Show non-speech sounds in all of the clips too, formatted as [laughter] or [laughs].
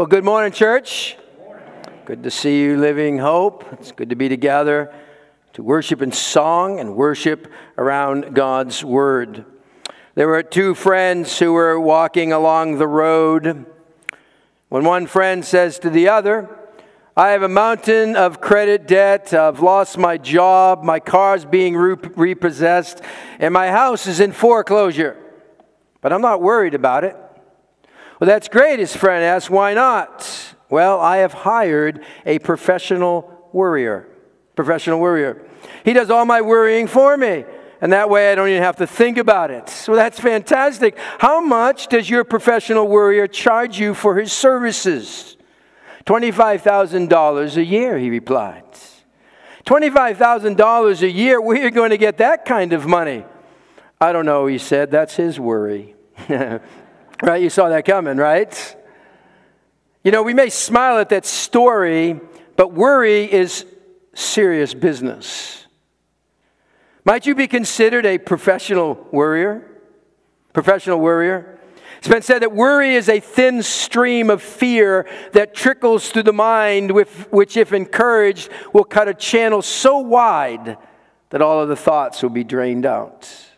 Well, good morning, church. Good to see you living hope. It's good to be together to worship in song and worship around God's word. There were two friends who were walking along the road when one friend says to the other, I have a mountain of credit debt. I've lost my job. My car's being repossessed. And my house is in foreclosure. But I'm not worried about it. Well, that's great, his friend asked. Why not? Well, I have hired a professional worrier. Professional worrier. He does all my worrying for me. And that way I don't even have to think about it. So that's fantastic. How much does your professional worrier charge you for his services? $25,000 a year, he replied. $25,000 a year, where are you going to get that kind of money? I don't know, he said. That's his worry. [laughs] right? You saw that coming, right? You know, we may smile at that story, but worry is serious business. Might you be considered a professional worrier? Professional worrier? It's been said that worry is a thin stream of fear that trickles through the mind, which, if encouraged, will cut a channel so wide that all of the thoughts will be drained out.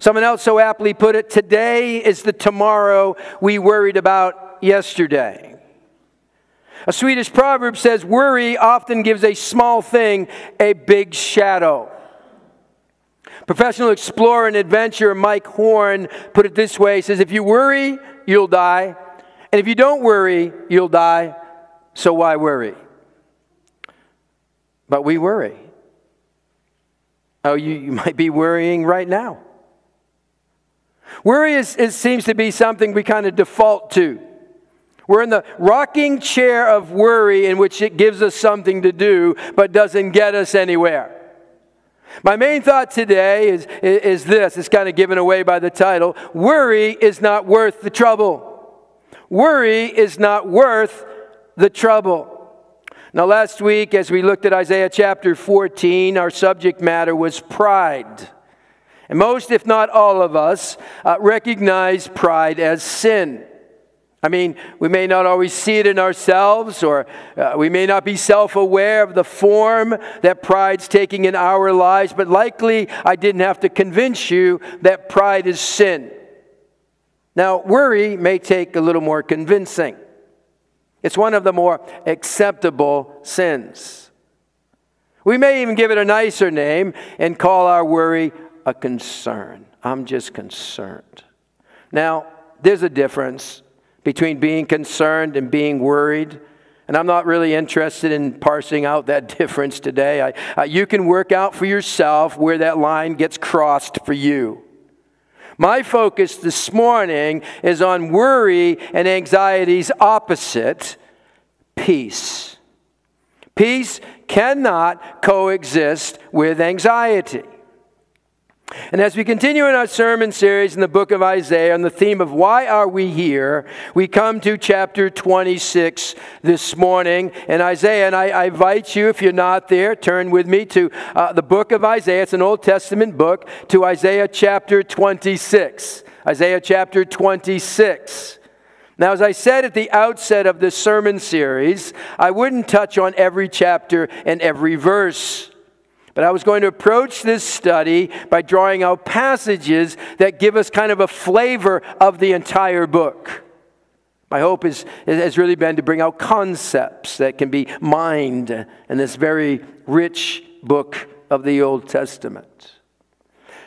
Someone else so aptly put it today is the tomorrow we worried about yesterday. A Swedish proverb says, Worry often gives a small thing a big shadow. Professional explorer and adventurer Mike Horn put it this way He says, If you worry, you'll die. And if you don't worry, you'll die. So why worry? But we worry. Oh, you, you might be worrying right now. Worry is, it seems to be something we kind of default to. We're in the rocking chair of worry in which it gives us something to do but doesn't get us anywhere. My main thought today is, is this it's kind of given away by the title Worry is not worth the trouble. Worry is not worth the trouble. Now, last week, as we looked at Isaiah chapter 14, our subject matter was pride. And most, if not all of us, uh, recognize pride as sin. I mean, we may not always see it in ourselves, or uh, we may not be self aware of the form that pride's taking in our lives, but likely I didn't have to convince you that pride is sin. Now, worry may take a little more convincing. It's one of the more acceptable sins. We may even give it a nicer name and call our worry a concern. I'm just concerned. Now, there's a difference between being concerned and being worried. And I'm not really interested in parsing out that [laughs] difference today. I, uh, you can work out for yourself where that line gets crossed for you. My focus this morning is on worry and anxiety's opposite peace. Peace cannot coexist with anxiety. And as we continue in our sermon series in the book of Isaiah on the theme of why are we here, we come to chapter 26 this morning in Isaiah. And I, I invite you, if you're not there, turn with me to uh, the book of Isaiah. It's an Old Testament book, to Isaiah chapter 26. Isaiah chapter 26. Now, as I said at the outset of this sermon series, I wouldn't touch on every chapter and every verse. But I was going to approach this study by drawing out passages that give us kind of a flavor of the entire book. My hope is, has really been to bring out concepts that can be mined in this very rich book of the Old Testament.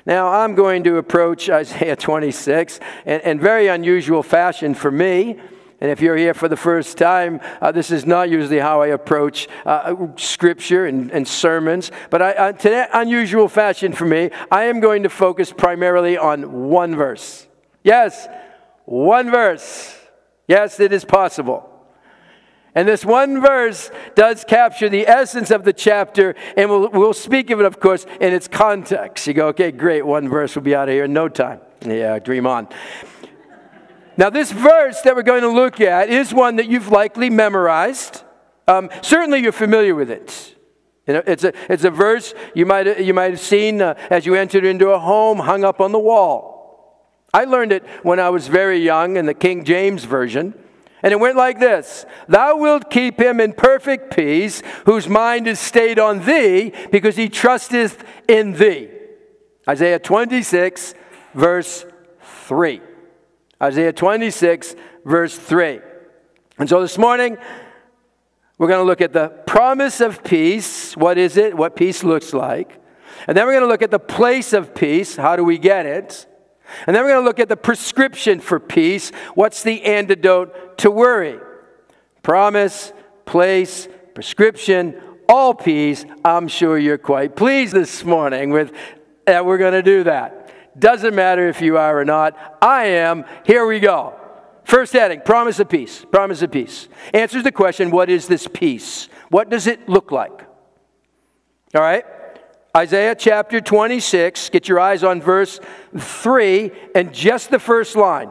Now, I'm going to approach Isaiah 26 in, in very unusual fashion for me. And if you're here for the first time, uh, this is not usually how I approach uh, scripture and, and, sermons. But I, uh, today, unusual fashion for me, I am going to focus primarily on one verse. Yes, one verse. Yes, it is possible. And this one verse does capture the essence of the chapter, and we'll, we'll speak of it, of course, in its context. You go, okay, great, one verse, we'll be out of here in no time. Yeah, dream on. Now, this verse that we're going to look at is one that you've likely memorized. Um, certainly, you're familiar with it. You know, it's, a, it's a verse you might, you might have seen uh, as you entered into a home hung up on the wall. I learned it when I was very young in the King James Version. And it went like this Thou wilt keep him in perfect peace, whose mind is stayed on thee, because he trusteth in thee. Isaiah 26, verse 3. Isaiah 26, verse 3. And so this morning, we're going to look at the promise of peace. What is it? What peace looks like. And then we're going to look at the place of peace. How do we get it? And then we're going to look at the prescription for peace. What's the antidote to worry? Promise, place, prescription, all peace. I'm sure you're quite pleased this morning with that we're going to do that. Doesn't matter if you are or not. I am. Here we go. First heading promise of peace. Promise of peace. Answers the question what is this peace? What does it look like? All right? Isaiah chapter 26. Get your eyes on verse 3 and just the first line.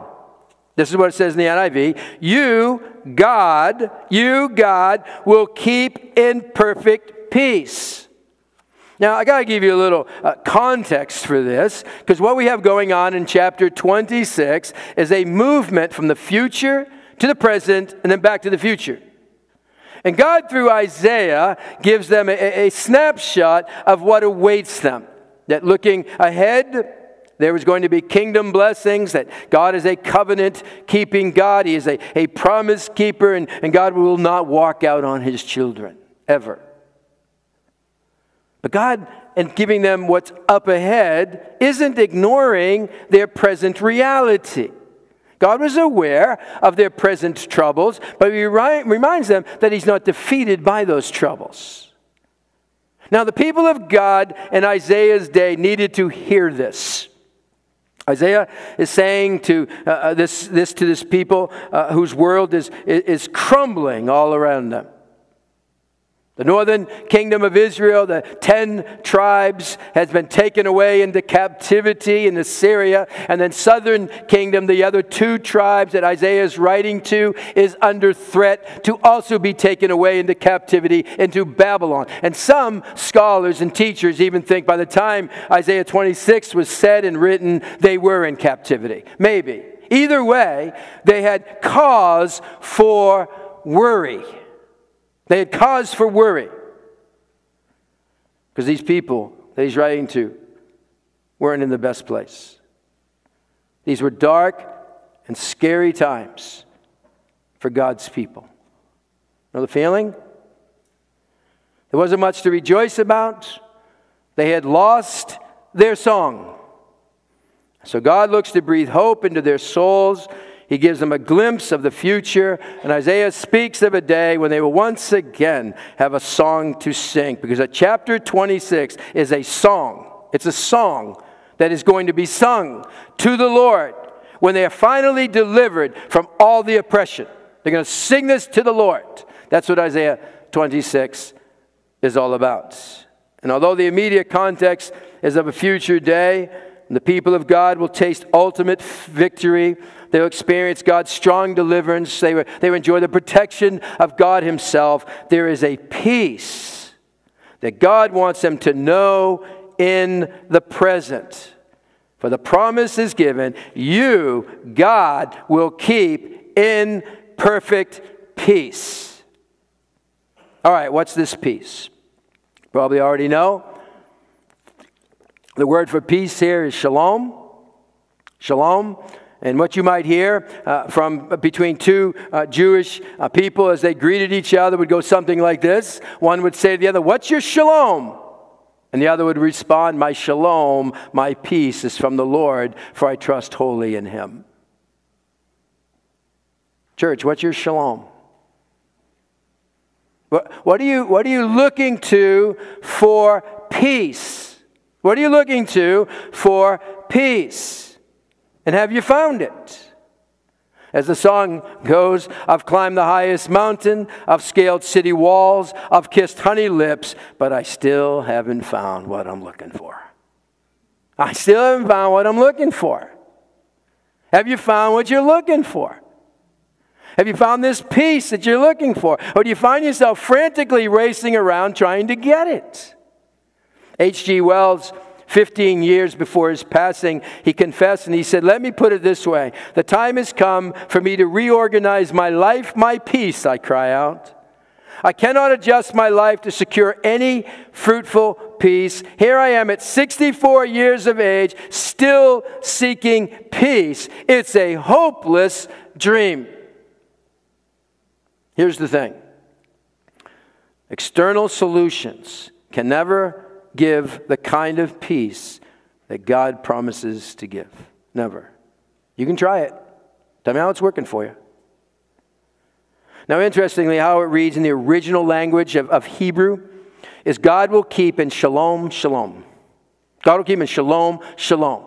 This is what it says in the NIV. You, God, you, God, will keep in perfect peace. Now, I got to give you a little uh, context for this, because what we have going on in chapter 26 is a movement from the future to the present and then back to the future. And God, through Isaiah, gives them a, a snapshot of what awaits them. That looking ahead, there was going to be kingdom blessings, that God is a covenant keeping God. He is a, a promise keeper, and, and God will not walk out on his children, ever. But God, in giving them what's up ahead, isn't ignoring their present reality. God was aware of their present troubles, but he reminds them that He's not defeated by those troubles. Now, the people of God in Isaiah's day needed to hear this. Isaiah is saying to uh, uh this, this to this people uh, whose world is, is crumbling all around them. The northern kingdom of Israel, the ten tribes, has been taken away into captivity in Assyria. And then southern kingdom, the other two tribes that Isaiah is writing to, is under threat to also be taken away into captivity into Babylon. And some scholars and teachers even think by the time Isaiah 26 was said and written, they were in captivity. Maybe. Either way, they had cause for worry. They had cause for worry. Because these people that he's writing to weren't in the best place. These were dark and scary times for God's people. Know the feeling? There wasn't much to rejoice about. They had lost their song. So God looks to breathe hope into their souls he gives them a glimpse of the future, and Isaiah speaks of a day when they will once again have a song to sing. Because chapter 26 is a song. It's a song that is going to be sung to the Lord when they are finally delivered from all the oppression. They're going to sing this to the Lord. That's what Isaiah 26 is all about. And although the immediate context is of a future day, the people of God will taste ultimate victory They'll experience God's strong deliverance. They will, they enjoy the protection of God Himself. There is a peace that God wants them to know in the present. For the promise is given, you, God, will keep in perfect peace. All right, what's this peace? Probably already know. The word for peace here is shalom. Shalom. And what you might hear uh, from between two uh, Jewish uh, people as they greeted each other would go something like this. One would say to the other, What's your shalom? And the other would respond, My shalom, my peace is from the Lord, for I trust wholly in him. Church, what's your shalom? What, what, are you, what are you looking to for peace? What are you looking to for peace? And have you found it? As the song goes, I've climbed the highest mountain, I've scaled city walls, I've kissed honey lips, but I still haven't found what I'm looking for. I still haven't found what I'm looking for. Have you found what you're looking for? Have you found this peace that you're looking for? Or do you find yourself frantically racing around trying to get it? H.G. Wells 15 years before his passing, he confessed and he said, Let me put it this way The time has come for me to reorganize my life, my peace, I cry out. I cannot adjust my life to secure any fruitful peace. Here I am at 64 years of age, still seeking peace. It's a hopeless dream. Here's the thing external solutions can never give the kind of peace that God promises to give. Never. You can try it. Tell me how it's working for you. Now, interestingly, how it reads in the original language of, of Hebrew is God will keep in shalom, shalom. God will keep in shalom, shalom.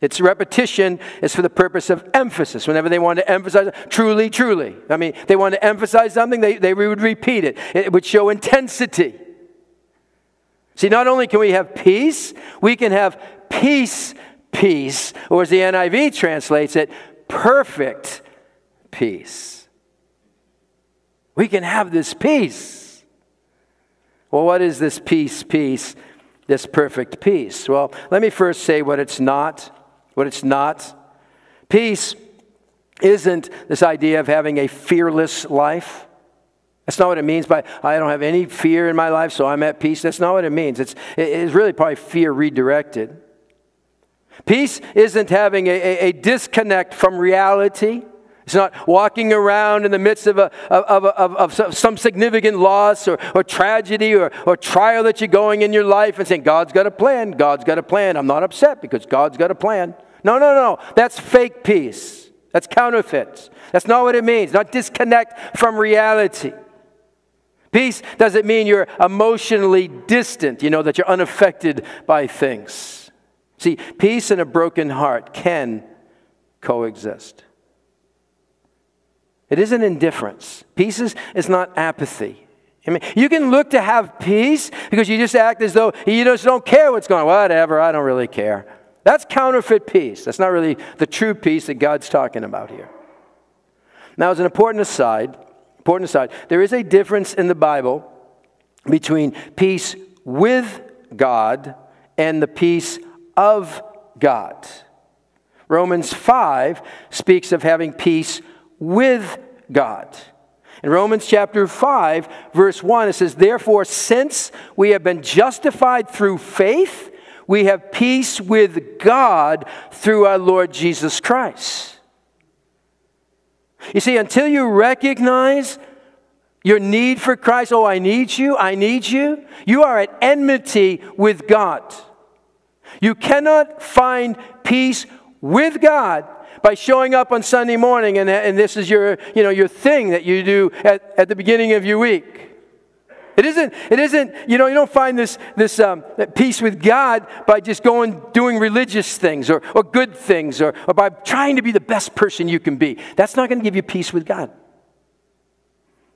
Its repetition is for the purpose of emphasis. Whenever they want to emphasize, truly, truly. I mean, they want to emphasize something, they, they would repeat it. It would show intensity. See, not only can we have peace, we can have peace, peace, or as the NIV translates it, perfect peace. We can have this peace. Well, what is this peace, peace, this perfect peace? Well, let me first say what it's not what it's not. Peace isn't this idea of having a fearless life. That's not what it means by I don't have any fear in my life, so I'm at peace. That's not what it means. It's, it's really probably fear redirected. Peace isn't having a, a, a disconnect from reality. It's not walking around in the midst of, a, of, of, of, some significant loss or, or tragedy or, or trial that you're going in your life and saying, God's got a plan, God's got a plan. I'm not upset because God's got a plan. No, no, no. That's fake peace. That's counterfeit. That's not what it means. Not disconnect from reality. Peace doesn't mean you're emotionally distant, you know, that you're unaffected by things. See, peace and a broken heart can coexist. It isn't indifference. Peace is, not apathy. I mean, you can look to have peace because you just act as though you just don't care what's going on. Whatever, I don't really care. That's counterfeit peace. That's not really the true peace that God's talking about here. Now, as an important aside, important aside, there is a difference in the Bible between peace with God and the peace of God. Romans 5 speaks of having peace with God. In Romans chapter 5, verse 1, it says, Therefore, since we have been justified through faith, we have peace with God through our Lord Jesus Christ. You see, until you recognize your need for Christ, oh, I need you, I need you, you are at enmity with God. You cannot find peace with God by showing up on Sunday morning and, and this is your, you know, your thing that you do at, at the beginning of your week. It isn't, it isn't, you know, you don't find this, this um, peace with God by just going, doing religious things or, or good things or, or by trying to be the best person you can be. That's not going to give you peace with God.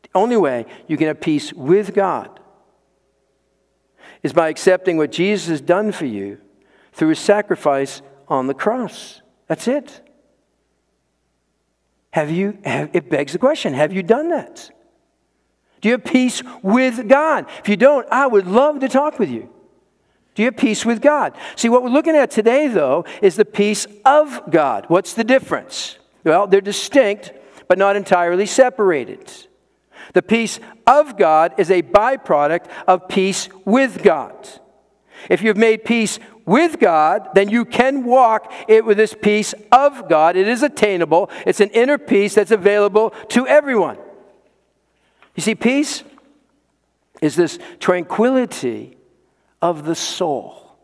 The only way you can have peace with God is by accepting what Jesus has done for you through his sacrifice on the cross. That's it. Have you, have, it begs the question have you done that? Do you have peace with God? If you don't, I would love to talk with you. Do you have peace with God? See, what we're looking at today, though, is the peace of God. What's the difference? Well, they're distinct, but not entirely separated. The peace of God is a byproduct of peace with God. If you've made peace with God, then you can walk it with this peace of God. It is attainable, it's an inner peace that's available to everyone. You see, peace is this tranquility of the soul.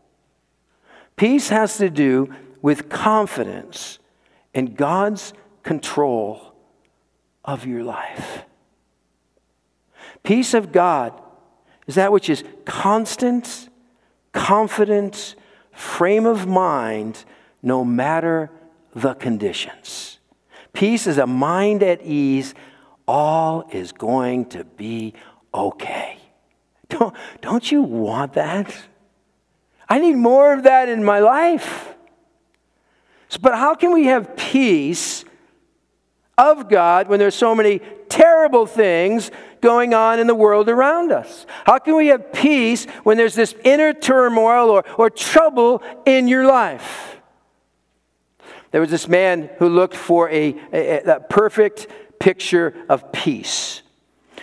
Peace has to do with confidence in God's control of your life. Peace of God is that which is constant, confident, frame of mind no matter the conditions. Peace is a mind at ease. All is going to be okay. Don't, don't you want that? I need more of that in my life. So, but how can we have peace of God when there's so many terrible things going on in the world around us? How can we have peace when there's this inner turmoil or, or trouble in your life? There was this man who looked for a, a, a perfect picture of peace.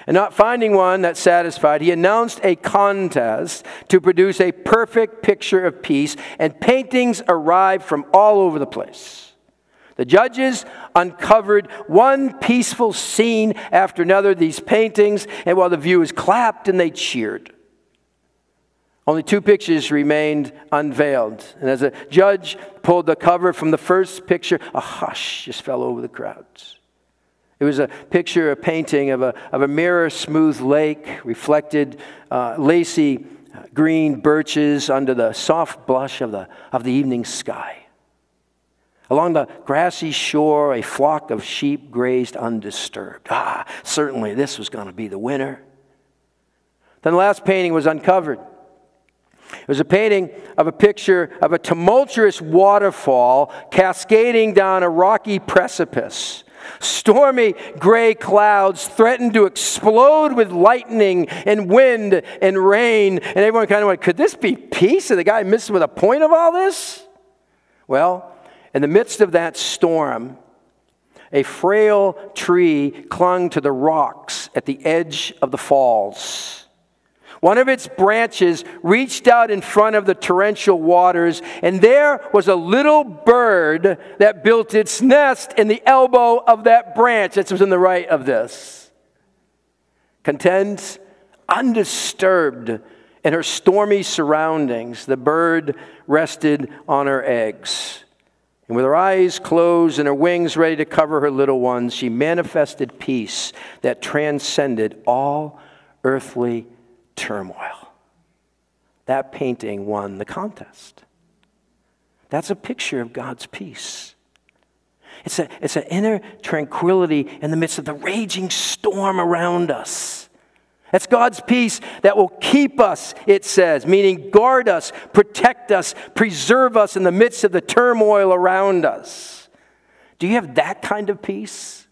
And not finding one that satisfied, he announced a contest to produce a perfect picture of peace, and paintings arrived from all over the place. The judges uncovered one peaceful scene after another, these paintings, and while the viewers clapped and they cheered. Only two pictures remained unveiled. And as a judge pulled the cover from the first picture, a hush just fell over the crowds. It was a picture, a painting of a, of a mirror smooth lake, reflected uh, lacy green birches under the soft blush of the, of the evening sky. Along the grassy shore, a flock of sheep grazed undisturbed. Ah, certainly this was going to be the winner. Then the last painting was uncovered. It was a painting of a picture of a tumultuous waterfall cascading down a rocky precipice. Stormy gray clouds threatened to explode with lightning and wind and rain. And everyone kind of went, could this be peace? And the guy missed with a point of all this? Well, in the midst of that storm, a frail tree clung to the rocks at the edge of the falls. One of its branches reached out in front of the torrential waters, and there was a little bird that built its nest in the elbow of that branch. That was in the right of this. Content, undisturbed in her stormy surroundings, the bird rested on her eggs. And with her eyes closed and her wings ready to cover her little ones, she manifested peace that transcended all earthly turmoil. That painting won the contest. That's a picture of God's peace. It's, a, it's an inner tranquility in the midst of the raging storm around us. That's God's peace that will keep us, it says, meaning guard us, protect us, preserve us in the midst of the turmoil around us. Do you have that kind of peace?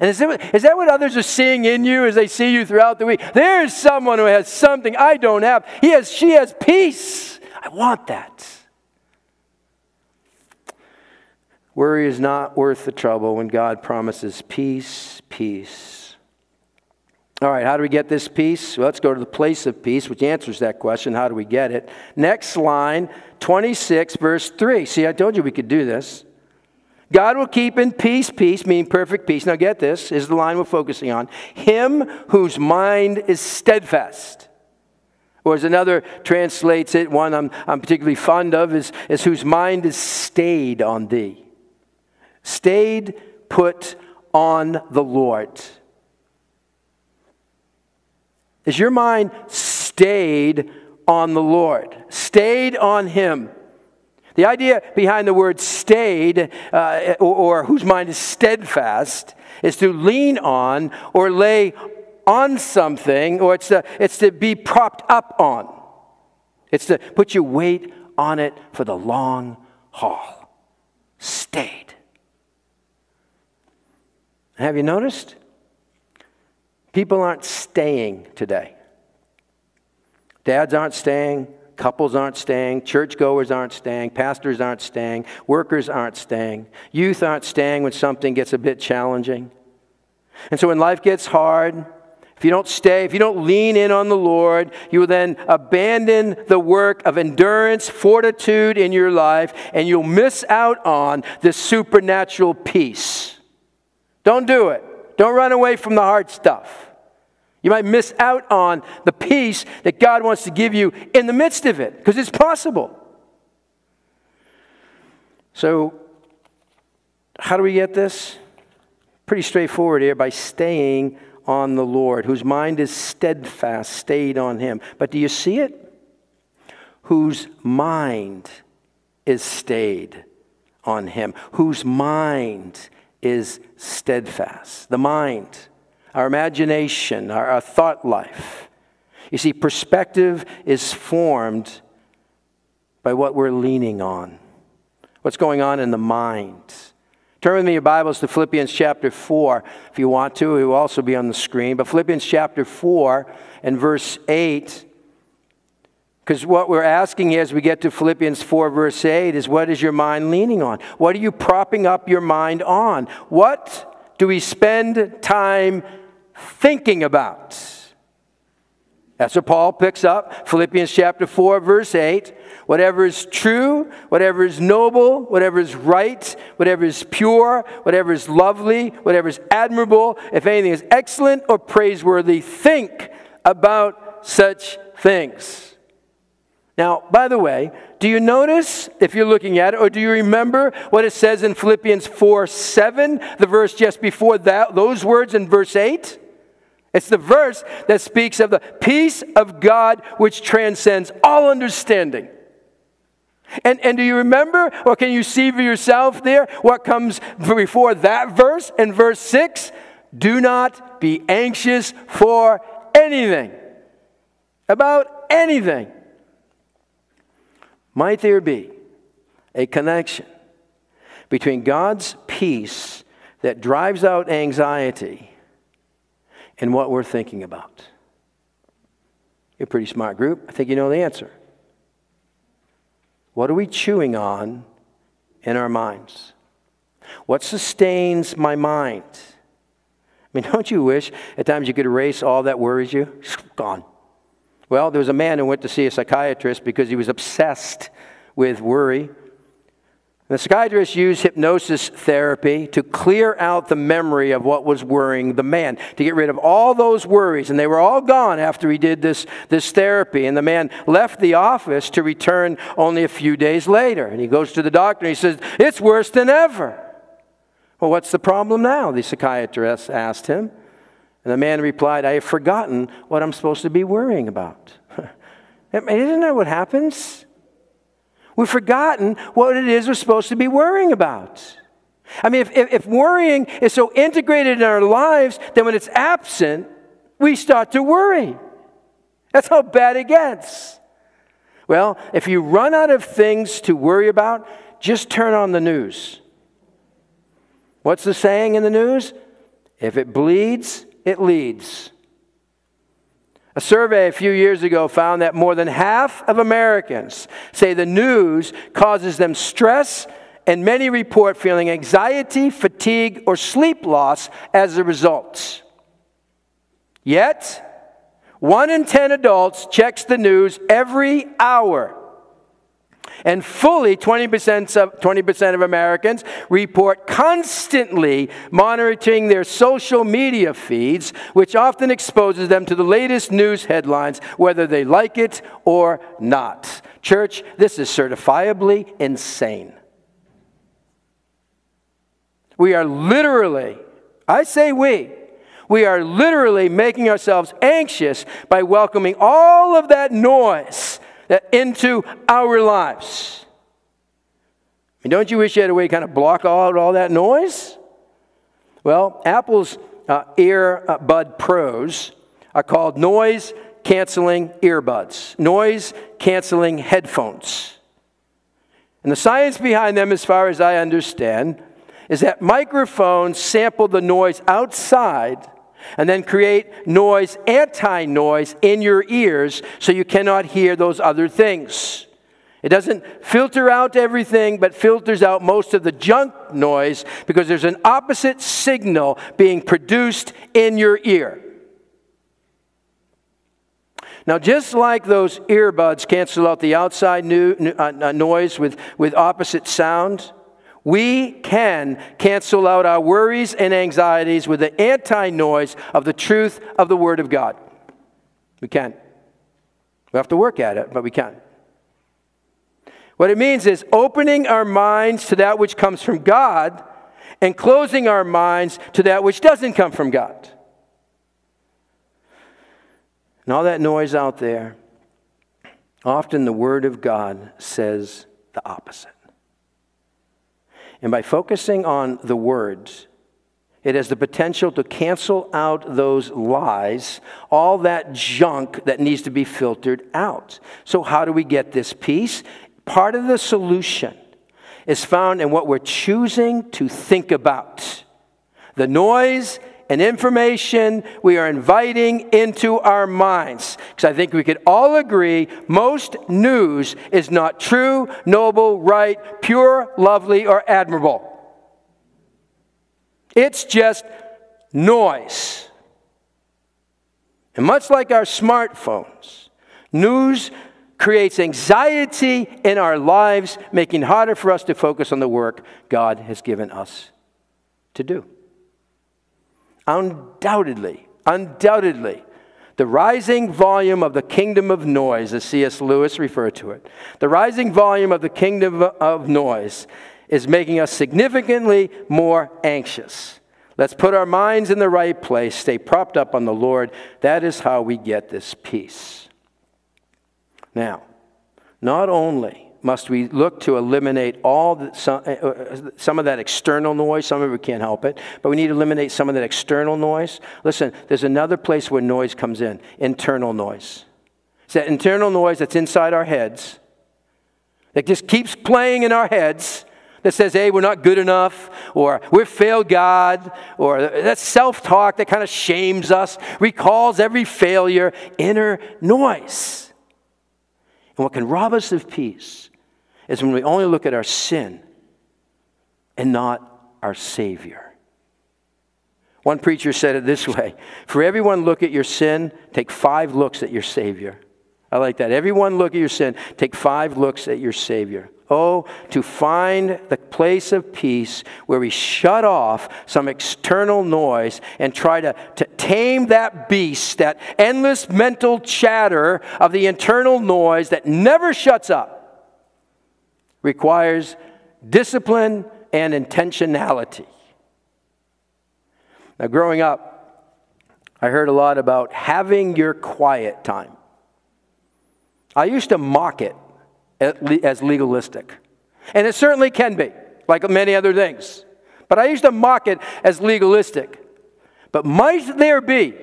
And is that, is that what others are seeing in you as they see you throughout the week? There's someone who has something I don't have. He has, she has peace. I want that. Worry is not worth the trouble when God promises peace, peace all right, how do we get this peace? Well, let's go to the place of peace, which answers that question. How do we get it? Next line, 26, verse 3. See, I told you we could do this. God will keep in peace, peace, meaning perfect peace. Now, get this, is the line we're focusing on. Him whose mind is steadfast. Or as another translates it, one I'm, I'm particularly fond of, is, is whose mind is stayed on thee. Stayed, put on the Lord. Is your mind stayed on the Lord? Stayed on Him? The idea behind the word stayed, uh, or, or whose mind is steadfast, is to lean on or lay on something, or it's to, it's to be propped up on. It's to put your weight on it for the long haul. Stayed. Have you noticed? People aren't staying today. Dads aren't staying, couples aren't staying, churchgoers aren't staying, pastors aren't staying, workers aren't staying, youth aren't staying when something gets a bit challenging. And so when life gets hard, if you don't stay, if you don't lean in on the Lord, you will then abandon the work of endurance, fortitude in your life, and you'll miss out on the supernatural peace. Don't do it. Don't run away from the hard stuff. You might miss out on the peace that God wants to give you in the midst of it, because it's possible. So, how do we get this? Pretty straightforward here by staying on the Lord, whose mind is steadfast, stayed on Him. But do you see it? Whose mind is stayed on Him, whose mind is steadfast. The mind, our imagination, our, our thought life. You see, perspective is formed by what we're leaning on, what's going on in the mind. Turn with me your Bibles to Philippians chapter 4 if you want to. It will also be on the screen. But Philippians chapter 4 and verse 8. Because what we're asking as we get to Philippians 4, verse 8, is what is your mind leaning on? What are you propping up your mind on? What do we spend time thinking about? That's what Paul picks up. Philippians chapter 4, verse 8. Whatever is true, whatever is noble, whatever is right, whatever is pure, whatever is lovely, whatever is admirable, if anything is excellent or praiseworthy, think about such things. Now, by the way, do you notice, if you're looking at it, or do you remember what it says in Philippians 4 7, the verse just before that, those words in verse 8? It's the verse that speaks of the peace of God which transcends all understanding. And, and do you remember, or can you see for yourself there what comes before that verse in verse 6? Do not be anxious for anything. About anything. Might there be a connection between God's peace that drives out anxiety and what we're thinking about? You're a pretty smart group. I think you know the answer. What are we chewing on in our minds? What sustains my mind? I mean, [laughs] don't you wish at times you could erase all that worries you? Gone. Well, there was a man who went to see a psychiatrist because he was obsessed with worry. The psychiatrist used hypnosis therapy to clear out the memory of what was worrying the man, to get rid of all those worries. And they were all gone after he did this, this therapy. And the man left the office to return only a few days later. And he goes to the doctor and he says, It's worse than ever. Well, what's the problem now? The psychiatrist asked him. And the man replied, I have forgotten what I'm supposed to be worrying about. [laughs] Isn't that what happens? We've forgotten what it is we're supposed to be worrying about. I mean, if, if, if, worrying is so integrated in our lives, then when it's absent, we start to worry. That's how bad it gets. Well, if you run out of things to worry about, just turn on the news. What's the saying in the news? If it bleeds, it leads. A survey a few years ago found that more than half of Americans say the news causes them stress, and many report feeling anxiety, fatigue, or sleep loss as a result. Yet, one in 10 adults checks the news every hour. And fully 20% of, 20% of Americans report constantly monitoring their social media feeds, which often exposes them to the latest news headlines, whether they like it or not. Church, this is certifiably insane. We are literally, I say we, we are literally making ourselves anxious by welcoming all of that noise into our lives. I mean, don't you wish you had a way to kind of block out all that noise? Well, Apple's uh, Earbud Pros are called noise canceling earbuds, noise canceling headphones. And the science behind them, as far as I understand, is that microphones sample the noise outside and then create noise, anti noise in your ears so you cannot hear those other things. It doesn't filter out everything, but filters out most of the junk noise because there's an opposite signal being produced in your ear. Now, just like those earbuds cancel out the outside uh, noise with, with opposite sound, we can cancel out our worries and anxieties with the anti noise of the truth of the Word of God. We can. We have to work at it, but we can. What it means is opening our minds to that which comes from God and closing our minds to that which doesn't come from God. And all that noise out there, often the Word of God says the opposite. And by focusing on the words, it has the potential to cancel out those lies, all that junk that needs to be filtered out. So, how do we get this peace? Part of the solution is found in what we're choosing to think about. The noise and information we are inviting into our minds. Because I think we could all agree most news is not true, noble, right, pure, lovely, or admirable. It's just noise. And much like our smartphones, news creates anxiety in our lives, making it harder for us to focus on the work God has given us to do. Undoubtedly, undoubtedly, the rising volume of the kingdom of noise, as C.S. Lewis referred to it, the rising volume of the kingdom of noise is making us significantly more anxious. Let's put our minds in the right place, stay propped up on the Lord. That is how we get this peace. Now, not only must we look to eliminate all the, some, uh, uh, some of that external noise. Some of it can't help it, but we need to eliminate some of that external noise. Listen, there's another place where noise comes in internal noise. It's that internal noise that's inside our heads that just keeps playing in our heads that says, hey, we're not good enough, or we've failed God, or that self talk that kind of shames us, recalls every failure, inner noise. And what can rob us of peace is when we only look at our sin and not our Savior. One preacher said it this [laughs] way For everyone look at your sin, take five looks at your Savior. I like that. Everyone look at your sin, take five looks at your Savior. Oh, to find the place of peace where we shut off some external noise and try to, to tame that beast, that endless mental chatter of the internal noise that never shuts up requires discipline and intentionality. Now, growing up, I heard a lot about having your quiet time. I used to mock it as legalistic, and it certainly can be, like many other things. But I used to mock it as legalistic. But might there be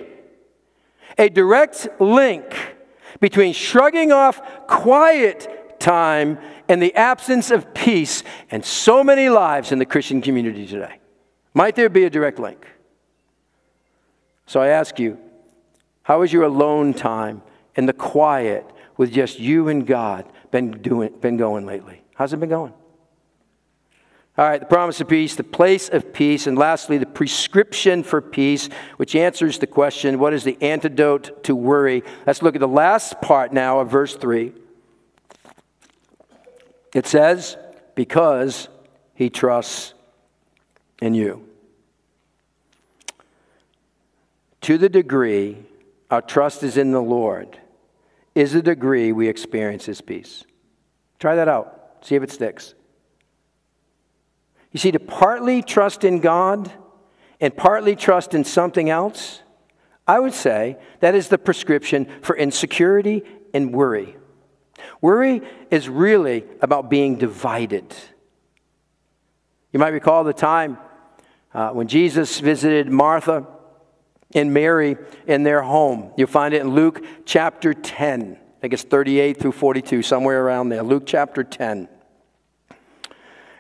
a direct link between shrugging off quiet time and the absence of peace and so many lives in the Christian community today? Might there be a direct link? So I ask you, how is your alone time in the quiet with just you and God been, doing, been going lately? How's it been going? All right, the promise of peace, the place of peace, and lastly, the prescription for peace, which answers the question what is the antidote to worry? Let's look at the last part now of verse 3. It says, because he trusts in you. To the degree our trust is in the Lord, is the degree we experience his peace. Try that out. See if it sticks. You see, to partly trust in God and partly trust in something else, I would say that is the prescription for insecurity and worry. Worry is really about being divided. You might recall the time uh, when Jesus visited Martha and Mary in their home. You'll find it in Luke chapter 10. I think it's 38 through 42, somewhere around there. Luke chapter 10.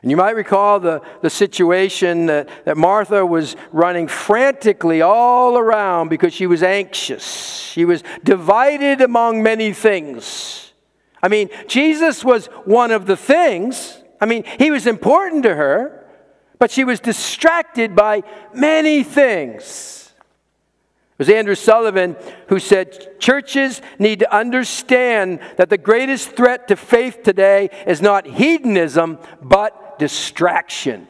And you might recall the, the situation that, that Martha was running frantically all around because she was anxious. She was divided among many things. I mean, Jesus was one of the things. I mean, he was important to her, but she was distracted by many things. It was Andrew Sullivan who said churches need to understand that the greatest threat to faith today is not hedonism, but distraction.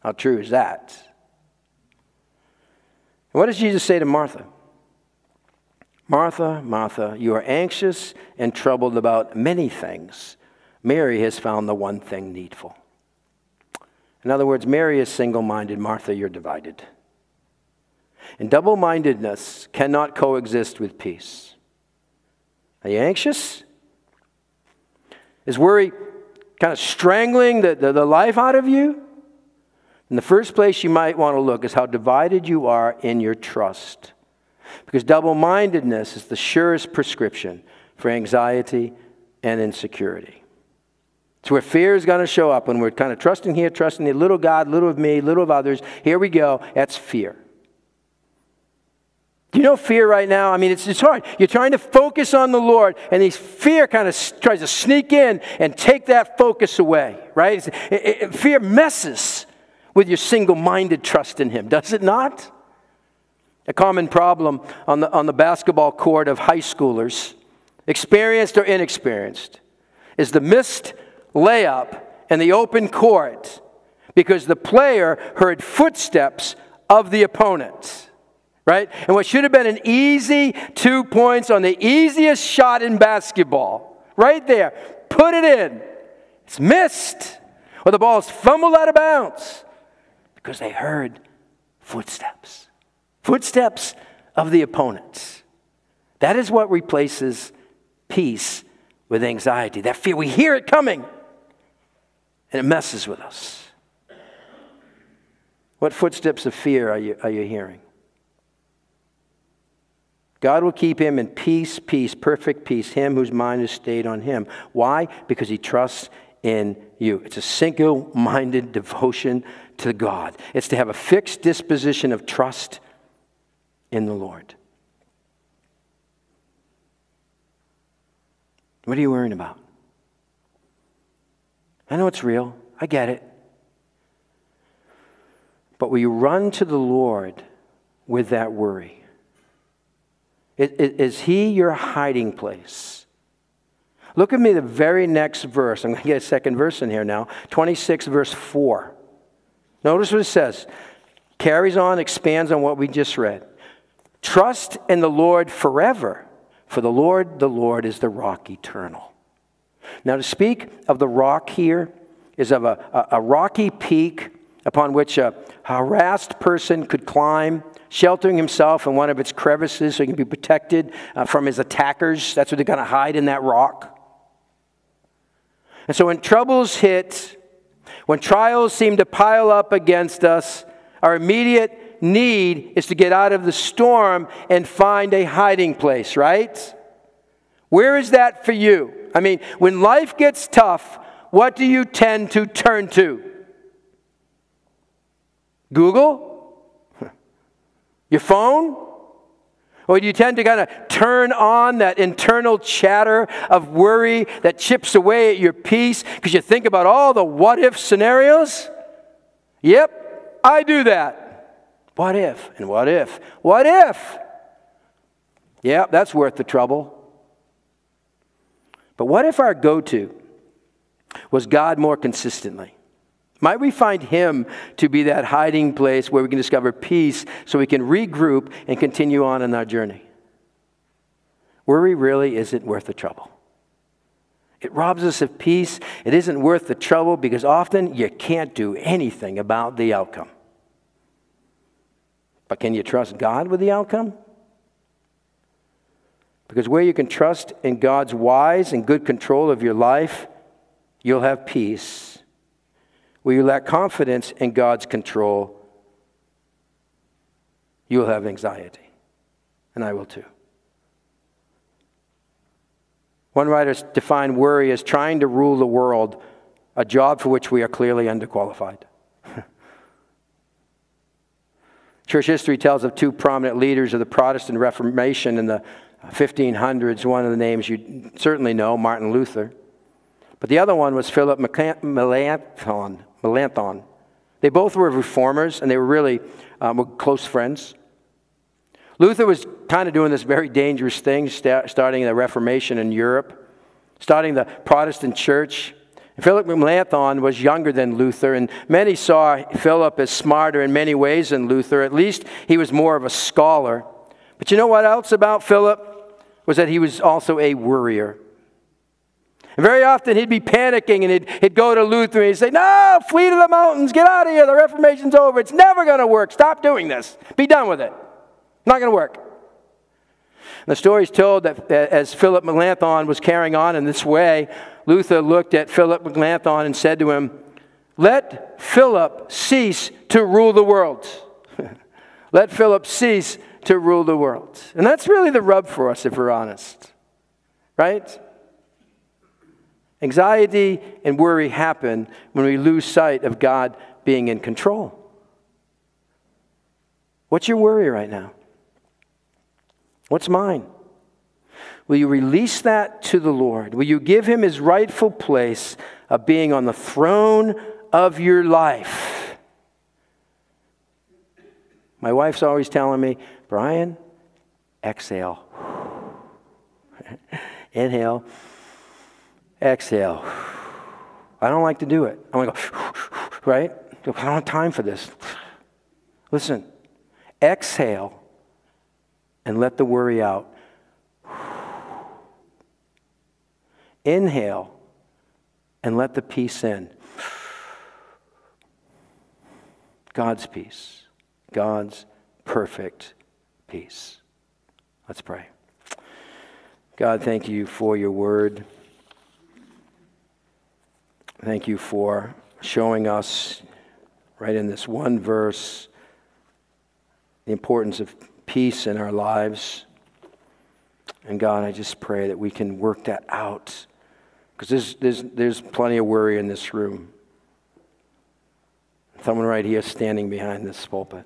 How true is that? And what does Jesus say to Martha? Martha, Martha, you are anxious and troubled about many things. Mary has found the one thing needful. In other words, Mary is single minded. Martha, you're divided. And double mindedness cannot coexist with peace. Are you anxious? Is worry kind of strangling the, the, the life out of you? In the first place, you might want to look is how divided you are in your trust. Because double mindedness is the surest prescription for anxiety and insecurity. It's where fear is going to show up when we're kind of trusting here, trusting the little God, little of me, little of others. Here we go. That's fear. You know fear right now? I mean, it's, it's hard. You're trying to focus on the Lord, and this fear kind of tries to sneak in and take that focus away, right? It, it, fear messes with your single minded trust in Him, does it not? A common problem on the, on the basketball court of high schoolers, experienced or inexperienced, is the missed layup in the open court because the player heard footsteps of the opponent. Right? And what should have been an easy two points on the easiest shot in basketball, right there, put it in. It's missed. Or the ball is fumbled out of bounds because they heard footsteps. Footsteps of the opponents. That is what replaces peace with anxiety. That fear, we hear it coming and it messes with us. What footsteps of fear are you, are you hearing? God will keep him in peace, peace, perfect peace, him whose mind is stayed on him. Why? Because he trusts in you. It's a single minded [laughs] devotion to God, it's to have a fixed disposition of trust in the Lord. What are you worrying about? I know it's real. I get it. But will you run to the Lord with that worry? Is He your hiding place? Look at me the very next verse. I'm going to get a second verse in here now. 26, verse 4. Notice what it says. Carries on, expands on what we just read. Trust in the Lord forever, for the Lord, the Lord is the rock eternal. Now, to speak of the rock here is of a, a, a rocky peak upon which a harassed person could climb, sheltering himself in one of its crevices so he can be protected uh, from his attackers. That's where they're going to hide in that rock. And so, when troubles hit, when trials seem to pile up against us, our immediate need is to get out of the storm and find a hiding place, right? Where is that for you? I mean, when life gets tough, what do you tend to turn to? Google? Your phone? Or do you tend to kind of turn on that internal chatter of worry that chips away at your peace because you think about all the what if scenarios? Yep, I do that. What if? And what if? What if? Yeah, that's worth the trouble. But what if our go to was God more consistently? Might we find Him to be that hiding place where we can discover peace so we can regroup and continue on in our journey? Worry really isn't worth the trouble. It robs us of peace. It isn't worth the trouble because often you can't do anything about the outcome. But can you trust God with the outcome? Because where you can trust in God's wise and good control of your life, you'll have peace. Where you lack confidence in God's control, you'll have anxiety. And I will too. One writer defined worry as trying to rule the world, a job for which we are clearly underqualified. [laughs] Church history tells of two prominent leaders of the Protestant Reformation in the 1500s, one of the names you certainly know, Martin Luther. But the other one was Philip Melanchthon. Melanchthon. They both were reformers, and they were really um, close friends. Luther was kind of doing this very dangerous thing, starting the Reformation in Europe, starting the Protestant church. And Philip Melanchthon was younger than Luther, and many saw Philip as smarter in many ways than Luther. At least he was more of a scholar. But you know what else about Philip? was that he was also a worrier. And very often he'd be panicking and he'd, he'd go to Luther and he'd say, No, flee to the mountains, get out of here, the Reformation's over, it's never going to work, stop doing this, be done with it. Not going to work. And the story is told that as Philip Melanchthon was carrying on in this way, Luther looked at Philip Melanchthon and said to him, Let Philip cease to rule the world. [laughs] Let Philip cease to rule the world. And that's really the rub for us if we're honest, right? Anxiety and worry happen when we lose sight of God being in control. What's your worry right now? What's mine? Will you release that to the Lord? Will you give him his rightful place of being on the throne of your life? My wife's always telling me, Brian, exhale. [laughs] Inhale, exhale. I don't like to do it. I'm going to go, right? I don't have time for this. Listen, exhale and let the worry out. Inhale and let the peace in. God's peace. God's perfect peace. Let's pray. God, thank you for your word. Thank you for showing us, right in this one verse, the importance of peace in our lives. And God, I just pray that we can work that out. Because there's, there's, there's plenty of worry in this room. Someone right here standing behind this pulpit.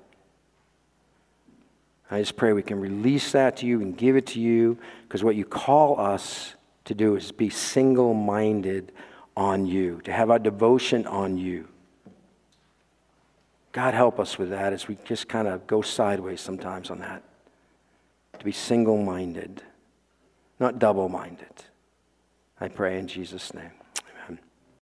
I just pray we can release that to you and give it to you because what you call us to do is be single minded on you, to have our devotion on you. God, help us with that as we just kind of go sideways sometimes on that. To be single minded, not double minded. I pray in Jesus' name.